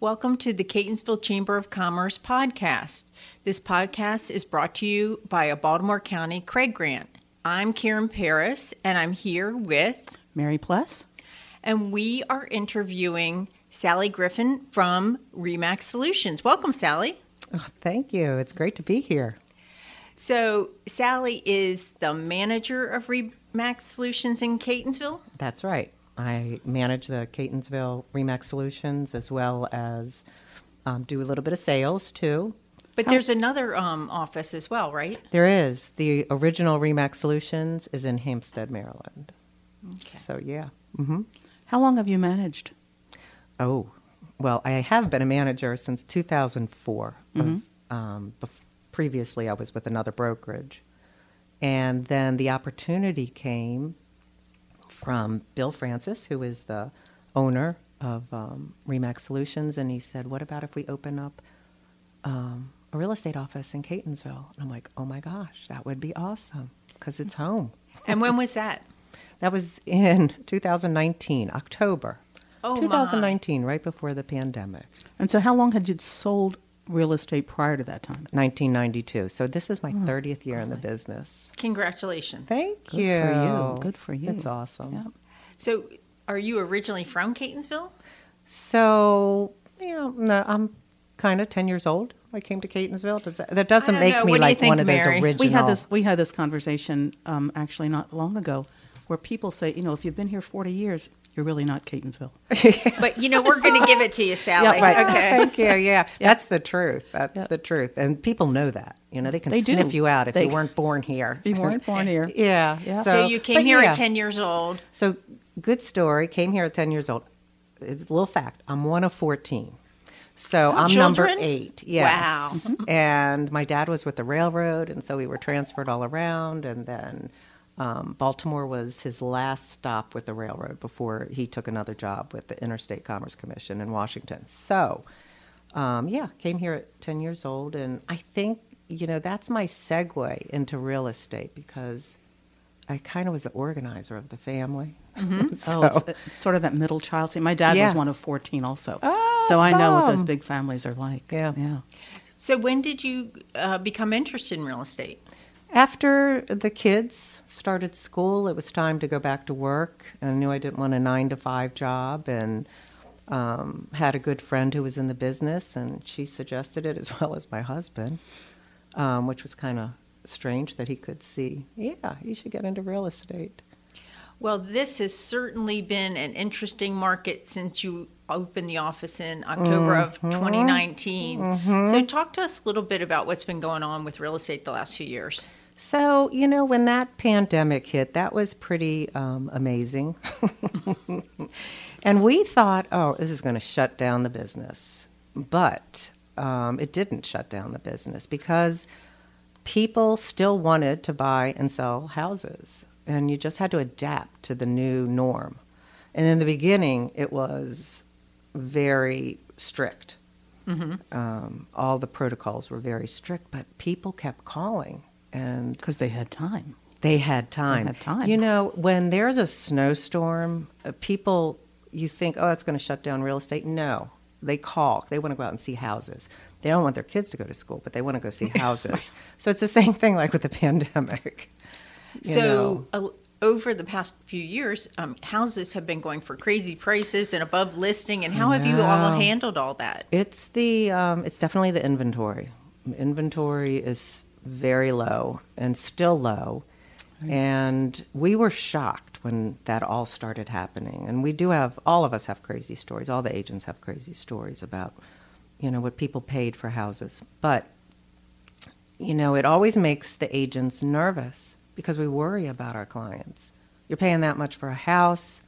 Welcome to the Catonsville Chamber of Commerce podcast. This podcast is brought to you by a Baltimore County CRAG grant. I'm Karen Paris, and I'm here with Mary Pless. And we are interviewing Sally Griffin from Remax Solutions. Welcome, Sally. Oh, thank you. It's great to be here. So, Sally is the manager of Remax Solutions in Catonsville? That's right. I manage the Catonsville Remax Solutions as well as um, do a little bit of sales too. But there's another um, office as well, right? There is. The original Remax Solutions is in Hampstead, Maryland. Okay. So, yeah. Mm-hmm. How long have you managed? Oh, well, I have been a manager since 2004. Mm-hmm. Of, um, bef- previously, I was with another brokerage. And then the opportunity came from Bill Francis, who is the owner of um, Remax Solutions, and he said, "What about if we open up um, a real estate office in Catonsville?" And I'm like, "Oh my gosh, that would be awesome because it's home." And when was that? that was in 2019, October. Oh, 2019, my. right before the pandemic. And so, how long had you sold real estate prior to that time? 1992. So this is my oh, 30th year in the business. Congratulations. Thank Good you. for you. Good for you. It's awesome. Yep. So are you originally from Catonsville? So, yeah, no, I'm kind of 10 years old. I came to Catonsville. Does that, that doesn't make know. me what like think, one of those Mary? original. We had this we had this conversation um, actually not long ago where people say, you know, if you've been here 40 years, you're really not Catonsville. but you know, we're going to give it to you, Sally. Yeah, right. Okay. Thank you. Yeah. That's the truth. That's the truth. And people know that. You know, they can they sniff do. you out if they, you weren't born here. If you weren't born here. yeah. yeah. So, so, you came here yeah. at 10 years old. So good story. Came here at 10 years old. It's a little fact. I'm one of 14. So oh, I'm children? number eight. Yes. Wow. and my dad was with the railroad, and so we were transferred all around. And then um, Baltimore was his last stop with the railroad before he took another job with the Interstate Commerce Commission in Washington. So, um, yeah, came here at 10 years old. And I think, you know, that's my segue into real estate because I kind of was the organizer of the family. Mm-hmm. so, oh, it's, it's, sort of that middle child thing. My dad yeah. was one of 14 also. Oh, so I know what those big families are like. Yeah. Yeah. So when did you uh, become interested in real estate? After the kids started school, it was time to go back to work. I knew I didn't want a nine to five job, and um, had a good friend who was in the business, and she suggested it as well as my husband, um, which was kind of strange that he could see. Yeah, you should get into real estate. Well, this has certainly been an interesting market since you opened the office in October mm-hmm. of 2019. Mm-hmm. So, talk to us a little bit about what's been going on with real estate the last few years. So, you know, when that pandemic hit, that was pretty um, amazing. and we thought, oh, this is going to shut down the business. But um, it didn't shut down the business because people still wanted to buy and sell houses. And you just had to adapt to the new norm. And in the beginning, it was very strict. Mm-hmm. Um, all the protocols were very strict, but people kept calling and because they had time. They had time. They had time. You know, when there's a snowstorm, uh, people you think, oh, it's going to shut down real estate. No, they call. They want to go out and see houses. They don't want their kids to go to school, but they want to go see houses. so it's the same thing like with the pandemic. so uh, over the past few years, um, houses have been going for crazy prices and above listing. And how have you all handled all that? It's the um, it's definitely the inventory. Inventory is very low and still low. Right. And we were shocked when that all started happening. And we do have, all of us have crazy stories. All the agents have crazy stories about, you know, what people paid for houses. But, you know, it always makes the agents nervous because we worry about our clients. You're paying that much for a house.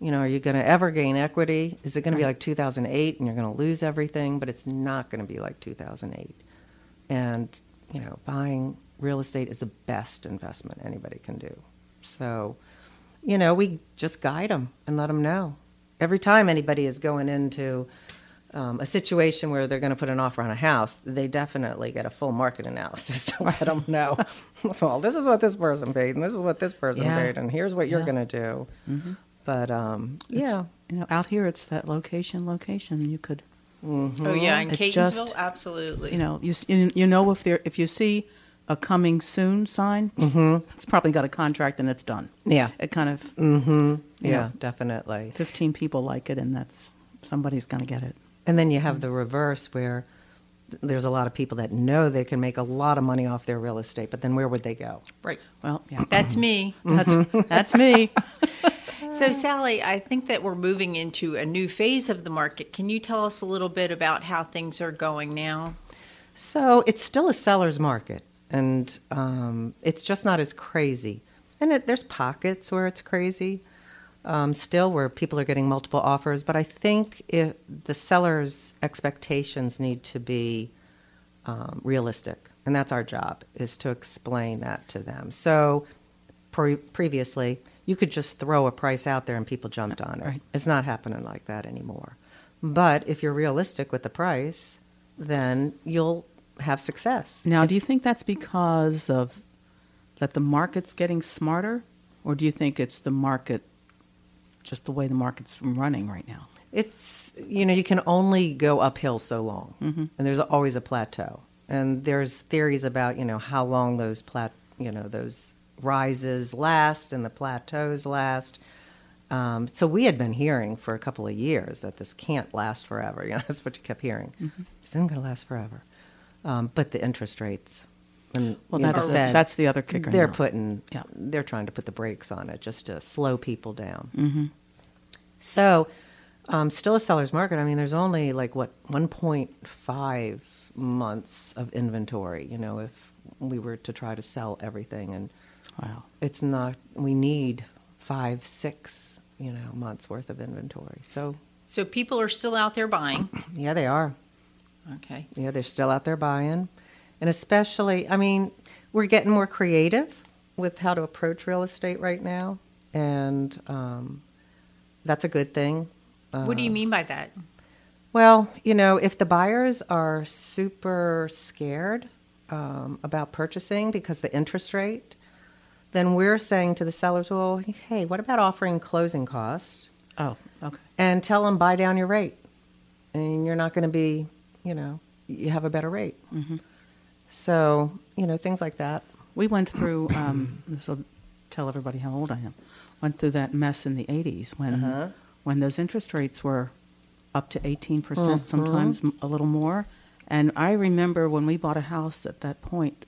You know, are you going to ever gain equity? Is it going to be like 2008 and you're going to lose everything? But it's not going to be like 2008. And you know, buying real estate is the best investment anybody can do. So, you know, we just guide them and let them know. Every time anybody is going into um, a situation where they're going to put an offer on a house, they definitely get a full market analysis to let them know, well, this is what this person paid, and this is what this person yeah. paid, and here's what you're yeah. going to do. Mm-hmm. But um, yeah, you know, out here it's that location, location. You could Oh yeah, in It Catonsville, just- absolutely. You know, you you, know if there if you see a coming soon sign, it's probably got a contract and it's done. Yeah. It kind of Mm-hmm. Yeah, Yeah. definitely. fifteen people like it, and that's somebody's going to get it. And then you have the reverse where there's a lot of people that know they can make a lot of money off their real estate, but then where would they go? right. Well, yeah, That's me. that's that's me. So, Sally, I think that we're moving into a new phase of the market. Can you tell us a little bit about how things are going now? So it's still a seller's market, and um, it's just not as crazy. And it, there's pockets where it's crazy, um, still where people are getting multiple offers. But I think if the seller's expectations need to be um, realistic, and that's our job is to explain that to them. So pre- previously, you could just throw a price out there and people jumped on it. Right. It's not happening like that anymore. But if you're realistic with the price, then you'll have success. Now, do you think that's because of that the market's getting smarter, or do you think it's the market, just the way the market's running right now? It's you know you can only go uphill so long, Mm-hmm. and there's always a plateau. And there's theories about you know how long those plat you know those rises last and the plateaus last. Um, so we had been hearing for a couple of years that this can't last forever. You know that's what you kept hearing. Mm-hmm. It's not going to last forever. Um, but the interest rates, and Well, know, that's the the, Fed, that's the other kicker. they're now. putting Yeah. they're trying to put the brakes on it just to slow people down. Mm-hmm. So, um, still a seller's market. I mean, there's only like what 1.5 months of inventory. You know, if we were to try to sell everything, and Wow. it's not. We need five, six, you know, months worth of inventory. So, So, people are still out there buying. yeah, they are. Okay. Yeah, they're still out there buying. And especially, I mean, we're getting more creative with how to approach real estate right now. And um, that's a good thing. what do you mean by that? Well, you know, if the buyers are super scared um, about purchasing because the interest rate, then we're saying to the sellers, well, hey, what about offering closing costs Oh, okay. and tell them buy down your rate? And you're not going to be, you know, you have a better rate. So, you know, things like that. We went through. Um, this will tell everybody how old I am. Went through that mess in the '80s when Uh-huh. when those interest rates were up to 18 percent, sometimes a little more. And I remember when we bought a house at that point,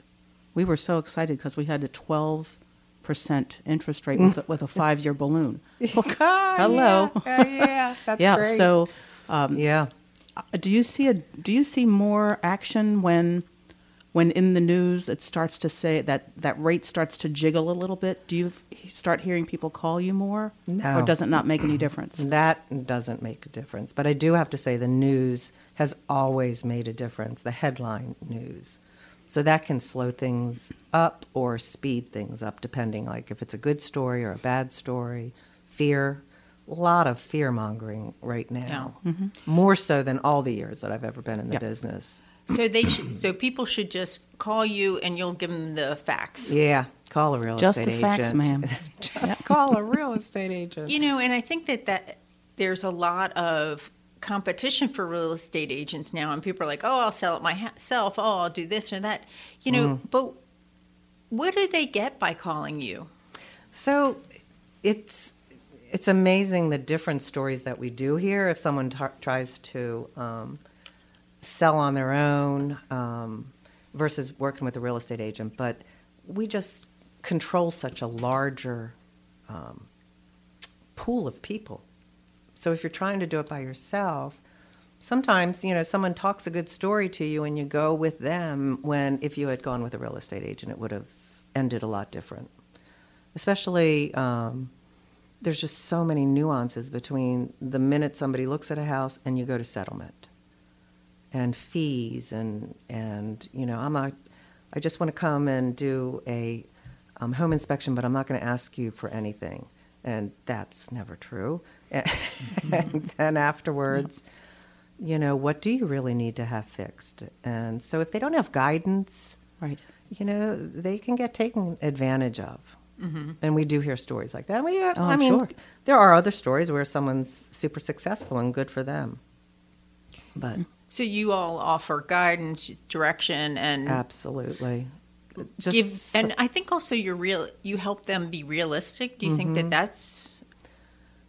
we were so excited because we had a 12 percent interest rate with a, with a five-year balloon. oh, Hello. Yeah, yeah, that's yeah. great. So, um, yeah. uh, do you see a do you see more action when when in the news it starts to say that that rate starts to jiggle a little bit? Do you f- start hearing people call you more, No. or does it not make any difference? That doesn't make a difference. But I do have to say the news has always made a difference, the headline news. So that can slow things up or speed things up, depending, like if it's a good story or a bad story. Fear, a lot of fear mongering right now, mm-hmm. more so than all the years that I've ever been in the Yeah. business. So they should, so people should just call you and you'll give them the facts. Yeah, call a real Just estate agent. Just the facts, agent. ma'am. Just call a real estate agent. You know, and I think that that there's a lot of competition for real estate agents now, and people are like, "Oh, I'll sell it myself. Oh, I'll do this or that." You know, but what do they get by calling you? So it's it's amazing the different stories that we do here. If someone t- tries to um, sell on their own um, versus working with a real estate agent, but we just control such a larger um, pool of people. So if you're trying to do it by yourself, sometimes you know someone talks a good story to you and you go with them when if you had gone with a real estate agent it would have ended a lot different. Especially um, there's just so many nuances between the minute somebody looks at a house and you go to settlement and fees and and you know i'm not i just want to come and do a um, home inspection but i'm not going to ask you for anything. And that's never true and then afterwards you know what do you really need to have fixed and so if they don't have guidance Right. you know they can get taken advantage of mm-hmm. and we do hear stories like that we, uh, Oh, i I'm mean sure. there are other stories where someone's super successful and good for them But So you all offer guidance, direction, and absolutely, give. And I think also you're real. You help them be realistic. Do you think that mm-hmm. that's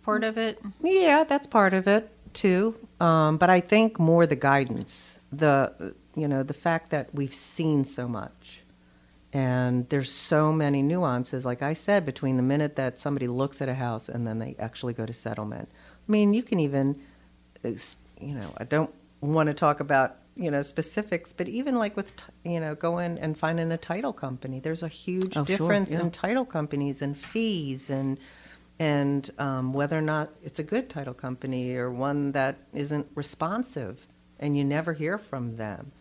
part of it? Yeah, that's part of it too. Um, but I think more the guidance, the you know, the fact that we've seen so much, and there's so many nuances. Like I said, between the minute that somebody looks at a house and then they actually go to settlement. I mean, you can even, you know, I don't want to talk about you know specifics, but even like with t- you know going and finding a title company, there's a huge Oh, sure, difference yeah. in title companies and fees and and um, whether or not it's a good title company or one that isn't responsive and you never hear from them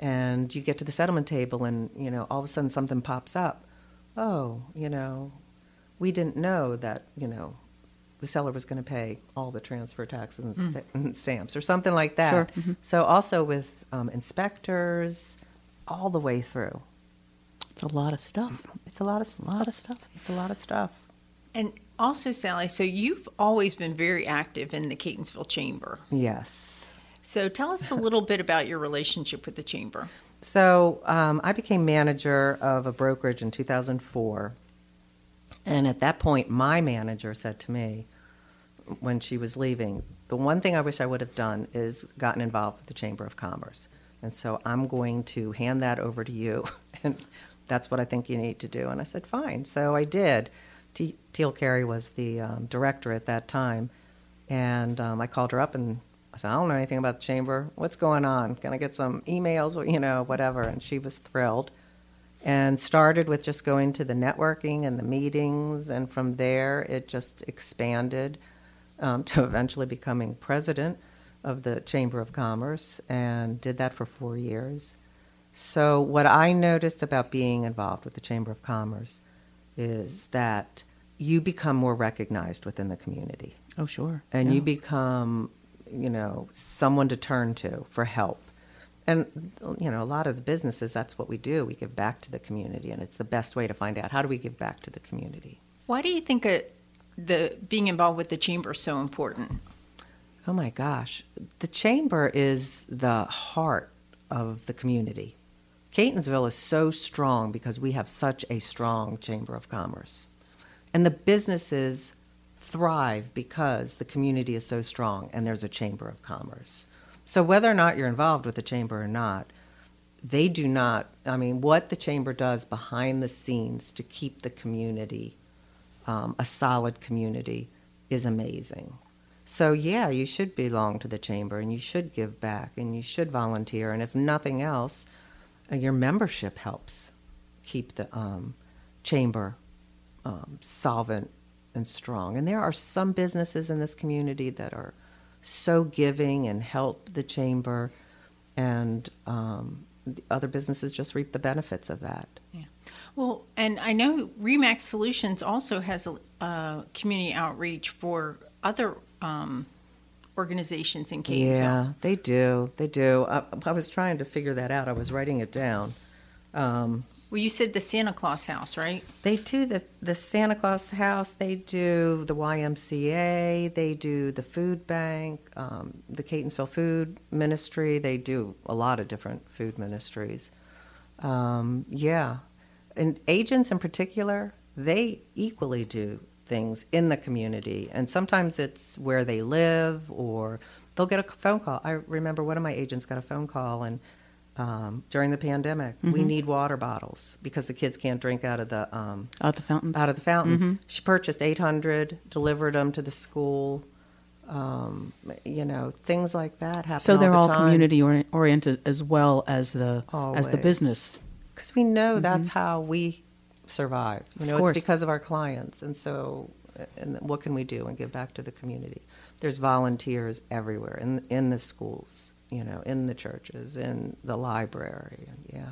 and you get to the settlement table and you know all of a sudden something pops up oh you know we didn't know that you know the seller was going to pay all the transfer taxes and, sta- and stamps or something like that Sure, mhm. so also with um, inspectors all the way through It's a lot of stuff. it's a lot of A lot of stuff. it's a lot of stuff And also, Sally, so you've always been very active in the Catonsville Chamber. yes So tell us a little bit about your relationship with the chamber. So um, I became manager of a brokerage in 2004. And at that point, my manager said to me when she was leaving, the one thing I wish I would have done is gotten involved with the Chamber of Commerce. And so I'm going to hand that over to you. And that's what I think you need to do. And I said, fine. So I did. Teal Carey was the um, director at that time. And um, I called her up and I said, I don't know anything about the chamber. What's going on? Can I get some emails or, you know, whatever? And she was thrilled and started with just going to the networking and the meetings. And from there, it just expanded um, to eventually becoming president of the Chamber of Commerce and did that for four years. So, what I noticed about being involved with the Chamber of Commerce is that you become more recognized within the community Oh, sure. and Yeah. you become, you know, someone to turn to for help. And you know, a lot of the businesses that's what we do. We give back to the community, and it's the best way to find out how do we give back to the community. Why do you think uh the being involved with the chamber is so important? Oh my gosh, the chamber is the heart of the community. Catonsville is so strong because we have such a strong chamber of commerce, and the businesses thrive because the community is so strong and there's a chamber of commerce. So whether or not you're involved with the chamber or not, they do not. I mean, what the chamber does behind the scenes to keep the community um, a solid community is amazing. So yeah, you should belong to the chamber and you should give back and you should volunteer. And if nothing else, uh, your membership helps keep the um, chamber um, solvent and strong. And there are some businesses in this community that are so giving and help the chamber, and um, the other businesses just reap the benefits of that. Yeah. Well, and I know Remax Solutions also has a uh, community outreach for other um, organizations in Catonsville. Yeah, they do. They do. I, I was trying to figure that out. I was writing it down. Um, Well, you said the Santa Claus House, right? they do the, the Santa Claus house, they do the YMCA, they do the food bank, um, the Catonsville Food Ministry. They do a lot of different food ministries. Um, yeah. And agents in particular, they equally do things in the community. And sometimes it's where they live or they'll get a phone call. I remember one of my agents got a phone call and um, during the pandemic, we need water bottles because the kids can't drink out of the um, Out the fountains. out of the fountains. She purchased 800, delivered them to the school. Um, you know, things like that happen. so they're all, all the time. community ori- oriented as well as the as the business. because we know that's how we survive. You know, it's because of our clients, and so, and what can we do and give back to the community? There's volunteers everywhere in in the schools, you know, in the churches, in the library, yeah.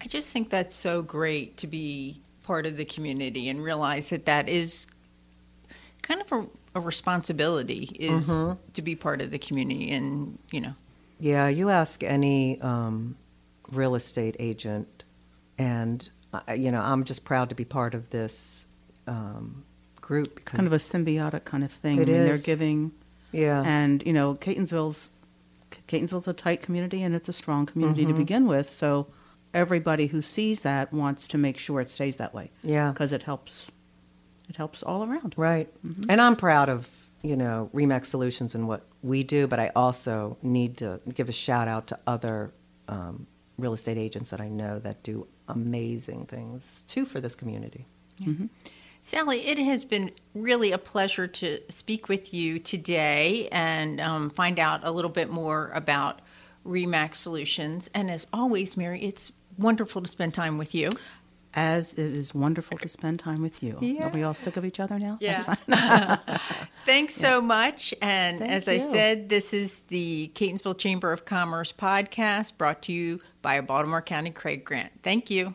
I just think that's so great to be part of the community and realize that that is kind of a, a responsibility is Mhm. to be part of the community and you know Yeah, you ask any um, real estate agent, and uh, you know, I'm just proud to be part of this um, group because Kind of a symbiotic kind of thing. It I mean, they're giving, yeah, and you know, Catonsville's Catonsville's a tight community and it's a strong community to mm-hmm. begin with. So everybody who sees that wants to make sure it stays that way. Yeah. because it helps. It helps all around. Right. Mm-hmm. And I'm proud of, you know, Remax Solutions and what we do, but I also need to give a shout out to other um, real estate agents that I know that do amazing things too for this community. Mm-hmm. Sally, it has been really a pleasure to speak with you today and um, find out a little bit more about Remax Solutions. And as always, Mary, it's wonderful to spend time with you. As it is wonderful to spend time with you. Yeah. Are we all sick of each other now? Yeah. That's fine. Thanks so much. And Thank as I said, this is the Catonsville Chamber of Commerce podcast brought to you by a Baltimore County CRAG Grant. Thank you.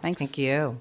Thanks. Thank you.